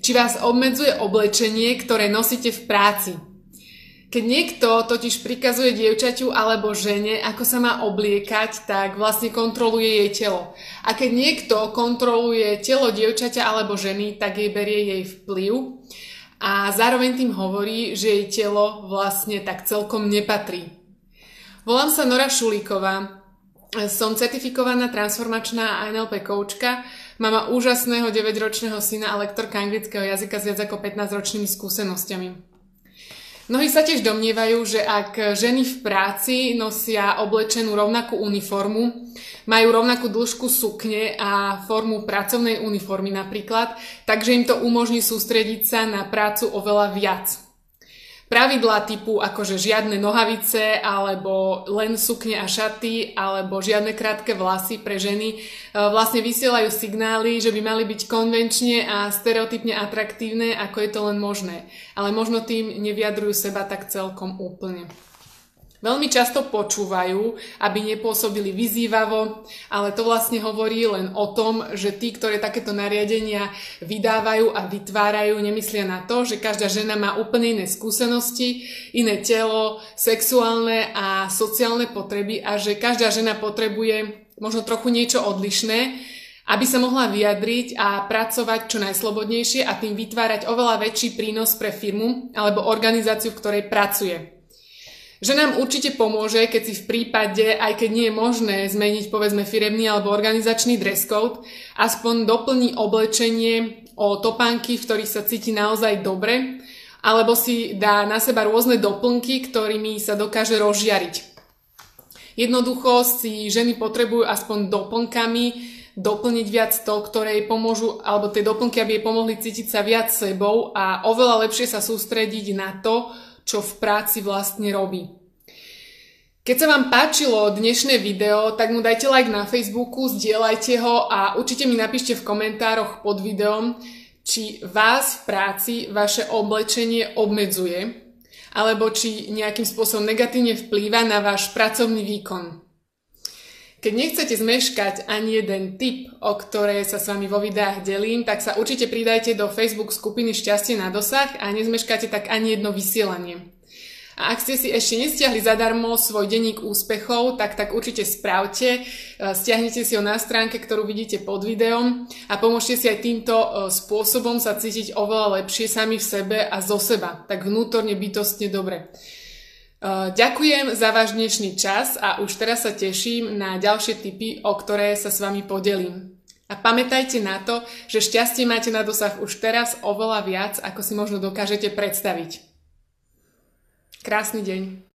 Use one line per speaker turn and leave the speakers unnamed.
či vás obmedzuje oblečenie, ktoré nosíte v práci. Keď niekto totiž prikazuje dievčaťu alebo žene, ako sa má obliekať, tak vlastne kontroluje jej telo. A keď niekto kontroluje telo dievčaťa alebo ženy, tak jej berie jej vplyv a zároveň tým hovorí, že jej telo vlastne tak celkom nepatrí. Volám sa Nora Šulíková, som certifikovaná transformačná NLP koučka, mama úžasného 9-ročného syna a lektorka anglického jazyka s viac ako 15-ročnými skúsenosťami. Mnohí sa tiež domnievajú, že ak ženy v práci nosia oblečenú rovnakú uniformu, majú rovnakú dĺžku sukne a formu pracovnej uniformy napríklad, takže im to umožní sústrediť sa na prácu oveľa viac. Pravidlá typu akože žiadne nohavice alebo len sukne a šaty alebo žiadne krátke vlasy pre ženy e, vlastne vysielajú signály, že by mali byť konvenčne a stereotypne atraktívne, ako je to len možné. Ale možno tým nevyjadrujú seba tak celkom úplne. Veľmi často počúvajú, aby nepôsobili vyzývavo, ale to vlastne hovorí len o tom, že tí, ktoré takéto nariadenia vydávajú a vytvárajú, nemyslia na to, že každá žena má úplne iné skúsenosti, iné telo, sexuálne a sociálne potreby a že každá žena potrebuje možno trochu niečo odlišné, aby sa mohla vyjadriť a pracovať čo najslobodnejšie a tým vytvárať oveľa väčší prínos pre firmu alebo organizáciu, v ktorej pracuje. Že nám určite pomôže, keď si v prípade, aj keď nie je možné zmeniť povedzme firemný alebo organizačný dress code, aspoň doplní oblečenie o topánky, v ktorých sa cíti naozaj dobre, alebo si dá na seba rôzne doplnky, ktorými sa dokáže rozžiariť. Jednoducho si ženy potrebujú aspoň doplnkami doplniť viac to, ktoré jej pomôžu, alebo tie doplnky, aby jej pomohli cítiť sa viac sebou a oveľa lepšie sa sústrediť na to, čo v práci vlastne robí. Keď sa vám páčilo dnešné video, tak mu dajte like na Facebooku, zdieľajte ho a určite mi napíšte v komentároch pod videom, či vás v práci vaše oblečenie obmedzuje, alebo či nejakým spôsobom negatívne vplýva na váš pracovný výkon. Keď nechcete zmeškať ani jeden tip, o ktoré sa s vami vo videách delím, tak sa určite pridajte do Facebook skupiny Šťastie na dosah a nezmeškáte tak ani jedno vysielanie. A ak ste si ešte nestiahli zadarmo svoj denník úspechov, tak tak určite spravte. E, stiahnite si ho na stránke, ktorú vidíte pod videom a pomôžte si aj týmto e, spôsobom sa cítiť oveľa lepšie sami v sebe a zo seba. Tak vnútorne bytostne dobre. Ďakujem za váš dnešný čas a už teraz sa teším na ďalšie tipy, o ktoré sa s vami podelím. A pamätajte na to, že šťastie máte na dosah už teraz oveľa viac, ako si možno dokážete predstaviť. Krásny deň.